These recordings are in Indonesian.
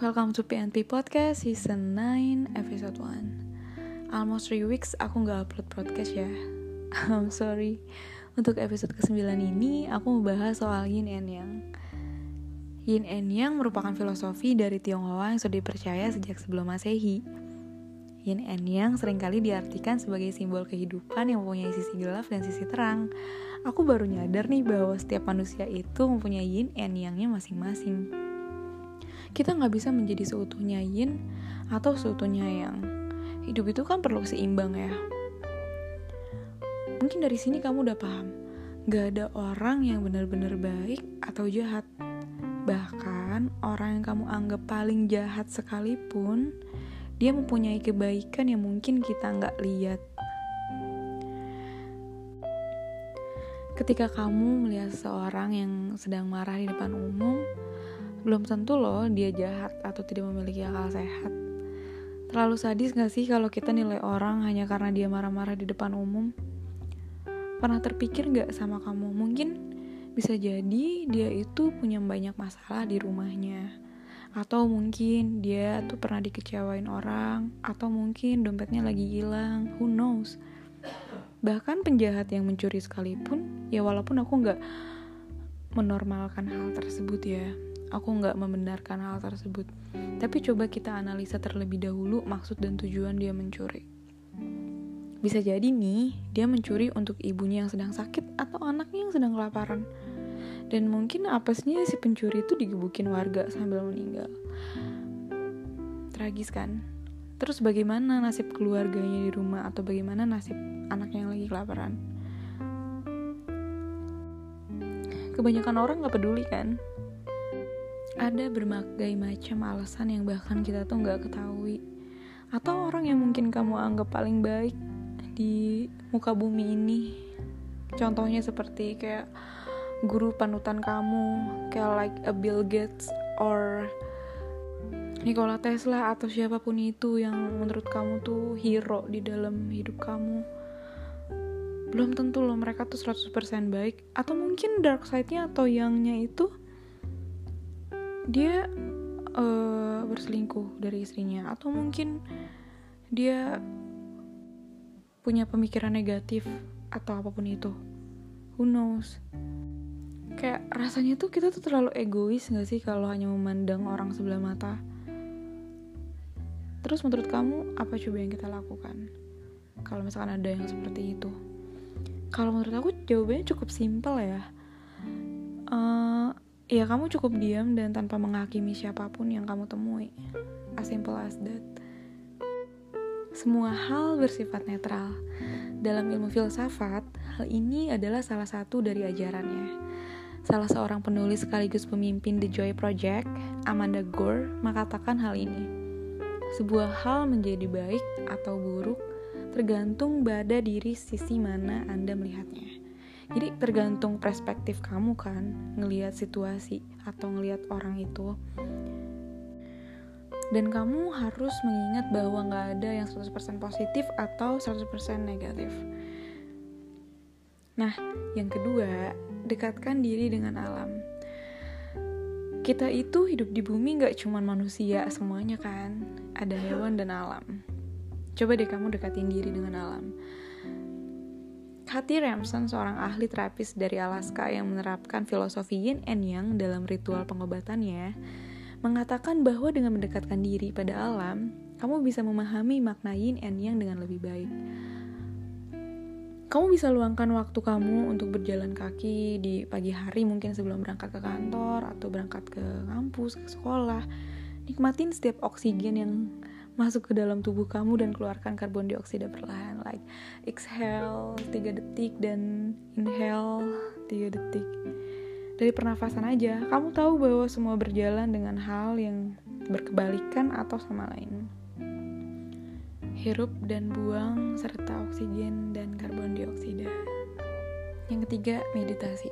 Welcome to PNP Podcast Season 9 Episode 1 Almost 3 weeks aku gak upload podcast ya. I'm sorry. Untuk episode ke-9 ini aku mau bahas soal Yin and Yang. Yin and Yang merupakan filosofi dari Tionghoa yang sudah dipercaya sejak sebelum masehi. Yin and Yang sering kali diartikan sebagai simbol kehidupan yang mempunyai sisi gelap dan sisi terang. Aku baru nyadar nih bahwa setiap manusia itu mempunyai yin and yang-nya masing-masing kita nggak bisa menjadi seutuhnya yin atau seutuhnya yang. Hidup itu kan perlu seimbang ya. Mungkin dari sini kamu udah paham, gak ada orang yang benar-benar baik atau jahat. Bahkan orang yang kamu anggap paling jahat sekalipun, dia mempunyai kebaikan yang mungkin kita nggak lihat. Ketika kamu melihat seseorang yang sedang marah di depan umum, belum tentu loh dia jahat atau tidak memiliki akal sehat. Terlalu sadis gak sih kalau kita nilai orang hanya karena dia marah-marah di depan umum? Pernah terpikir gak sama kamu? Mungkin bisa jadi dia itu punya banyak masalah di rumahnya. Atau mungkin dia tuh pernah dikecewain orang. Atau mungkin dompetnya lagi hilang. Who knows? Bahkan penjahat yang mencuri sekalipun, ya walaupun aku gak menormalkan hal tersebut ya aku nggak membenarkan hal tersebut. Tapi coba kita analisa terlebih dahulu maksud dan tujuan dia mencuri. Bisa jadi nih, dia mencuri untuk ibunya yang sedang sakit atau anaknya yang sedang kelaparan. Dan mungkin apesnya si pencuri itu digebukin warga sambil meninggal. Tragis kan? Terus bagaimana nasib keluarganya di rumah atau bagaimana nasib anaknya yang lagi kelaparan? Kebanyakan orang gak peduli kan ada berbagai macam alasan yang bahkan kita tuh nggak ketahui. Atau orang yang mungkin kamu anggap paling baik di muka bumi ini. Contohnya seperti kayak guru panutan kamu kayak like a Bill Gates or Nikola Tesla atau siapa pun itu yang menurut kamu tuh hero di dalam hidup kamu. Belum tentu loh mereka tuh 100% baik. Atau mungkin dark side-nya atau yang-nya itu dia uh, berselingkuh dari istrinya. Atau mungkin dia punya pemikiran negatif atau apa pun itu. Who knows? Kayak rasanya tuh kita tuh terlalu egois gak sih kalau hanya memandang orang sebelah mata? Terus menurut kamu apa coba yang kita lakukan? Kalau misalkan ada yang seperti itu. Kalau menurut aku jawabannya cukup simpel ya. Uh, Ya kamu cukup diam dan tanpa menghakimi siapa pun yang kamu temui. As simple as that. Semua hal bersifat netral. Dalam ilmu filsafat, hal ini adalah salah satu dari ajarannya. Salah seorang penulis sekaligus pemimpin The Joy Project, Amanda Gore, mengatakan hal ini. Sebuah hal menjadi baik atau buruk tergantung pada diri sisi mana Anda melihatnya. Jadi tergantung perspektif kamu kan ngelihat situasi atau ngelihat orang itu. Dan kamu harus mengingat bahwa nggak ada yang 100% positif atau 100% negatif. Nah, yang kedua, dekatkan diri dengan alam. Kita itu hidup di bumi nggak cuma manusia semuanya kan, ada hewan dan alam. Coba deh kamu dekatin diri dengan alam Hattie Ramson, seorang ahli terapis dari Alaska yang menerapkan filosofi yin and yang dalam ritual pengobatannya, mengatakan bahwa dengan mendekatkan diri pada alam, kamu bisa memahami makna yin and yang dengan lebih baik. Kamu bisa luangkan waktu kamu untuk berjalan kaki di pagi hari mungkin sebelum berangkat ke kantor atau berangkat ke kampus, ke sekolah. Nikmatin setiap oksigen yang masuk ke dalam tubuh kamu dan keluarkan karbon dioksida perlahan. Like exhale 3 detik dan inhale 3 detik. Dari pernafasan aja kamu tahu bahwa semua berjalan dengan hal yang berkebalikan atau sama lain. Hirup dan buang serta oksigen dan karbon dioksida. Yang ketiga meditasi.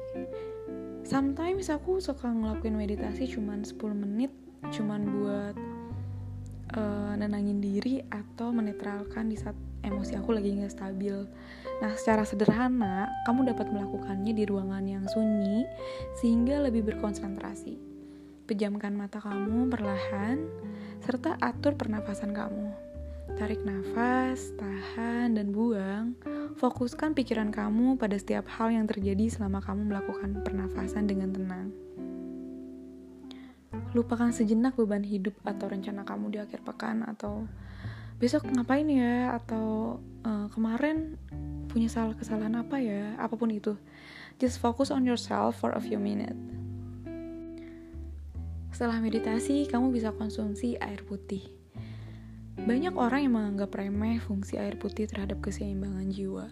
Sometimes aku suka ngelakuin meditasi cuman 10 menit cuman buat uh, nenangin diri atau menetralkan di saat emosi aku lagi nggak stabil. Nah, secara sederhana, kamu dapat melakukannya di ruangan yang sunyi sehingga lebih berkonsentrasi. Pejamkan mata kamu perlahan, serta atur pernafasan kamu. Tarik nafas, tahan, dan buang. Fokuskan pikiran kamu pada setiap hal yang terjadi selama kamu melakukan pernafasan dengan tenang. Lupakan sejenak beban hidup atau rencana kamu di akhir pekan atau besok ngapain ya atau uh, kemarin punya salah kesalahan apa ya, apa pun itu. Just focus on yourself for a few minutes. Setelah meditasi, kamu bisa konsumsi air putih. Banyak orang yang menganggap remeh fungsi air putih terhadap keseimbangan jiwa.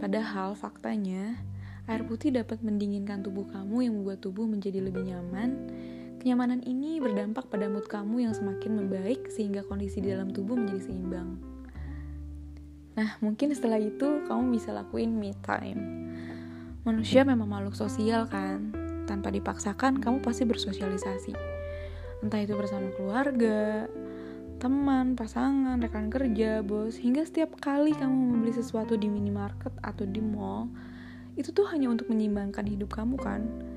Padahal faktanya, air putih dapat mendinginkan tubuh kamu yang membuat tubuh menjadi lebih nyaman. Kenyamanan ini berdampak pada mood kamu yang semakin membaik sehingga kondisi di dalam tubuh menjadi seimbang. Nah, mungkin setelah itu kamu bisa lakuin me time. Manusia memang makhluk sosial kan, tanpa dipaksakan, kamu pasti bersosialisasi. Entah itu bersama keluarga, teman, pasangan, rekan kerja, bos, hingga setiap kali kamu membeli sesuatu di minimarket atau di mall, itu tuh hanya untuk menyimbangkan hidup kamu kan?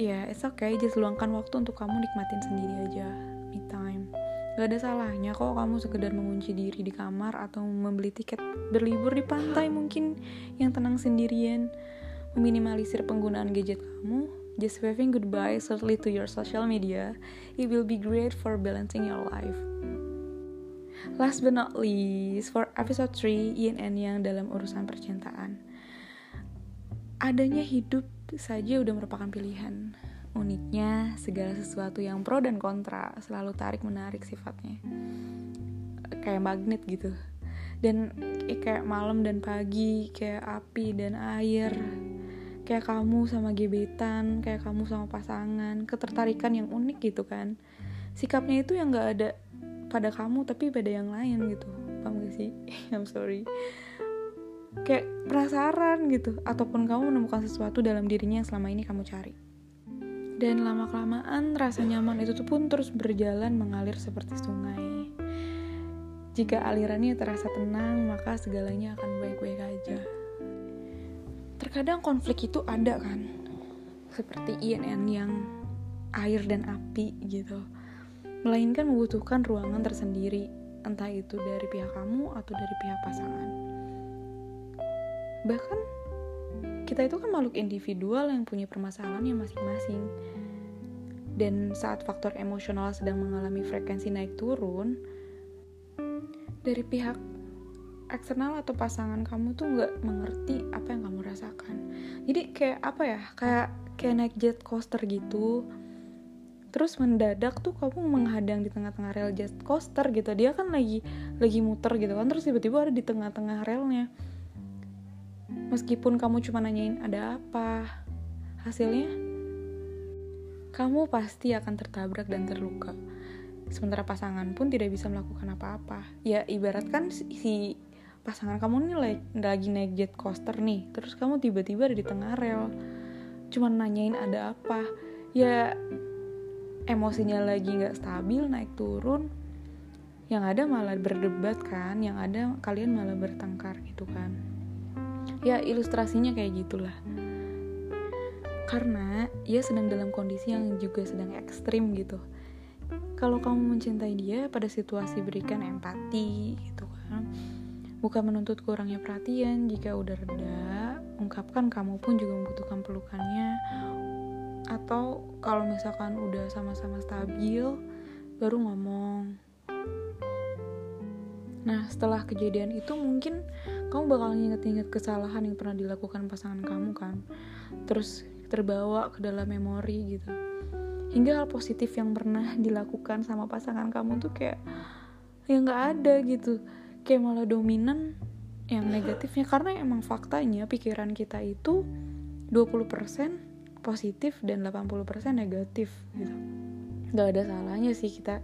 Ya, yeah, it's okay, just luangkan waktu untuk kamu nikmatin sendiri aja, me time. Gak ada salahnya kok kamu sekedar mengunci diri di kamar atau membeli tiket berlibur di pantai mungkin yang tenang sendirian. Meminimalisir penggunaan gadget kamu, Just waving goodbye shortly to your social media, it will be great for balancing your life. Last but not least, for episode 3, yin and yang dalam urusan percintaan. Adanya hidup saja udah merupakan pilihan. Uniknya, segala sesuatu yang pro dan kontra selalu tarik-menarik sifatnya. Kayak magnet gitu. Dan kayak malam dan pagi, kayak api dan air, kayak kamu sama gebetan, kayak kamu sama pasangan, ketertarikan yang unik gitu kan. Sikapnya itu yang gak ada pada kamu tapi pada yang lain gitu. Paham gak sih? I'm sorry. Kayak penasaran gitu, ataupun kamu menemukan sesuatu dalam dirinya yang selama ini kamu cari. Dan lama-kelamaan rasa nyaman itu tuh pun terus berjalan mengalir seperti sungai. Jika alirannya terasa tenang, maka segalanya akan baik-baik aja. Terkadang konflik itu ada kan? Seperti INN yang air dan api gitu. Melainkan membutuhkan ruangan tersendiri. Entah itu dari pihak kamu atau dari pihak pasangan bahkan kita itu kan makhluk individual yang punya permasalahannya masing-masing. Dan saat faktor emosional sedang mengalami frekuensi naik turun dari pihak eksternal atau pasangan kamu tuh nggak mengerti apa yang kamu rasakan. Jadi kayak apa ya? Kayak kayak naik jet coaster gitu. Terus mendadak tuh kamu menghadang di tengah-tengah rel jet coaster gitu. Dia kan lagi lagi muter gitu kan. Terus tiba-tiba ada di tengah-tengah relnya meskipun kamu cuma nanyain ada apa hasilnya kamu pasti akan tertabrak dan terluka. Sementara pasangan pun tidak bisa melakukan apa-apa. Ya ibaratkan si pasangan kamu like, lagi naik jet coaster nih terus kamu tiba-tiba ada di tengah rel cuman nanyain ada apa. Ya emosinya lagi nggak stabil naik turun yang ada malah berdebat kan yang ada kalian malah bertengkar gitu kan ya ilustrasinya kayak gitulah karena ia sedang dalam kondisi yang juga sedang ekstrim gitu kalau kamu mencintai dia pada situasi berikan empati gitu kan Bukan menuntut kurangnya perhatian, jika udah reda, ungkapkan kamu pun juga membutuhkan pelukannya. Atau kalau misalkan udah sama-sama stabil, baru ngomong. Nah, setelah kejadian itu mungkin kamu bakal inget-inget kesalahan yang pernah dilakukan pasangan kamu kan. Terus terbawa ke dalam memori gitu. Hingga hal positif yang pernah dilakukan sama pasangan kamu tuh kayak ya nggak ada gitu kayak malah dominan yang negatifnya karena emang faktanya pikiran kita itu 20% positif dan 80% negatif gitu gak ada salahnya sih kita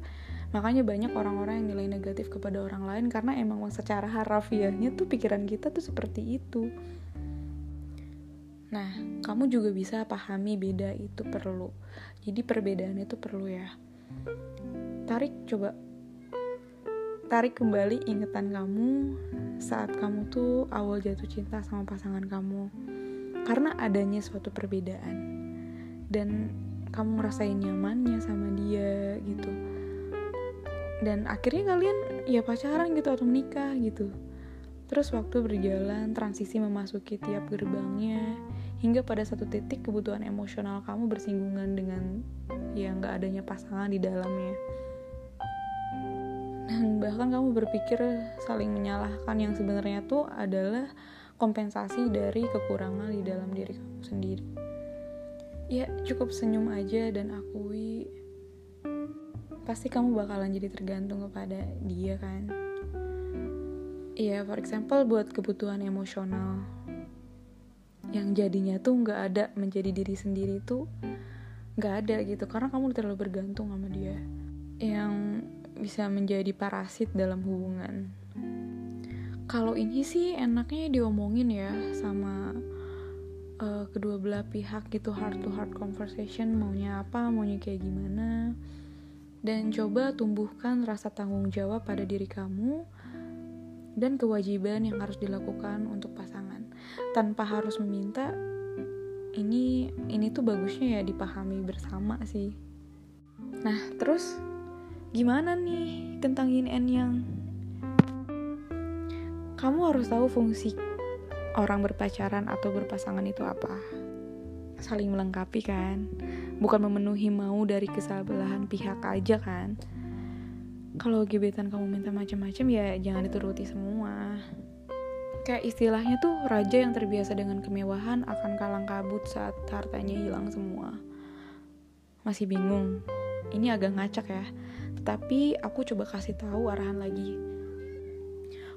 makanya banyak orang-orang yang nilai negatif kepada orang lain karena emang secara harafiahnya tuh pikiran kita tuh seperti itu. Nah kamu juga bisa pahami beda itu perlu. Jadi perbedaan itu perlu ya. Tarik coba. Tarik kembali ingetan kamu saat kamu tuh awal jatuh cinta sama pasangan kamu. Karena adanya suatu perbedaan. Dan kamu ngerasain nyamannya sama dia gitu dan akhirnya kalian ya pacaran gitu atau menikah gitu. Terus waktu berjalan transisi memasuki tiap gerbangnya hingga pada satu titik kebutuhan emosional kamu bersinggungan dengan ya nggak adanya pasangan di dalamnya. Dan bahkan kamu berpikir saling menyalahkan yang sebenarnya tuh adalah kompensasi dari kekurangan di dalam diri kamu sendiri. Ya cukup senyum aja dan akui pasti kamu bakalan jadi tergantung kepada dia kan? Iya, for example buat kebutuhan emosional yang jadinya tuh nggak ada menjadi diri sendiri tuh nggak ada gitu karena kamu terlalu bergantung sama dia. Yang bisa menjadi parasit dalam hubungan. Kalau ini sih enaknya diomongin ya sama uh, kedua belah pihak gitu heart to heart conversation maunya apa maunya kayak gimana dan coba tumbuhkan rasa tanggung jawab pada diri kamu dan kewajiban yang harus dilakukan untuk pasangan. Tanpa harus meminta ini ini tuh bagusnya ya dipahami bersama sih. Nah terus gimana nih tentang yin and yang? Kamu harus tahu fungsi orang berpacaran atau berpasangan itu apa. Saling melengkapi kan bukan memenuhi mau dari kesalahan pihak aja kan. Kalau gebetan kamu minta macam-macam ya jangan dituruti semua. Kayak istilahnya tuh raja yang terbiasa dengan kemewahan akan kalang kabut saat hartanya hilang semua. Masih bingung. Ini agak ngacak ya. Tetapi aku coba kasih tahu arahan lagi.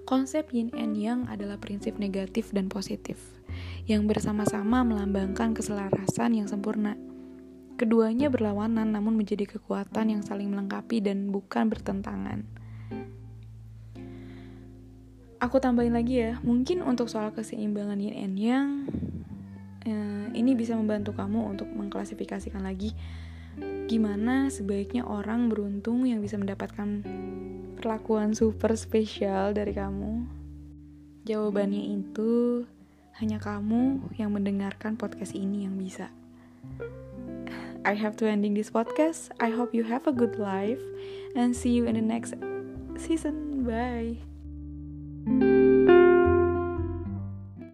Konsep yin and yang adalah prinsip negatif dan positif yang bersama-sama melambangkan keselarasan yang sempurna Keduanya berlawanan namun menjadi kekuatan yang saling melengkapi dan bukan bertentangan. Aku tambahin lagi ya, mungkin untuk soal keseimbangan yin and yang, eh, ini bisa membantu kamu untuk mengklasifikasikan lagi gimana sebaiknya orang beruntung yang bisa mendapatkan perlakuan super spesial dari kamu. Jawabannya itu hanya kamu yang mendengarkan podcast ini yang bisa. I have to ending this podcast. I hope you have a good life and see you in the next season. Bye.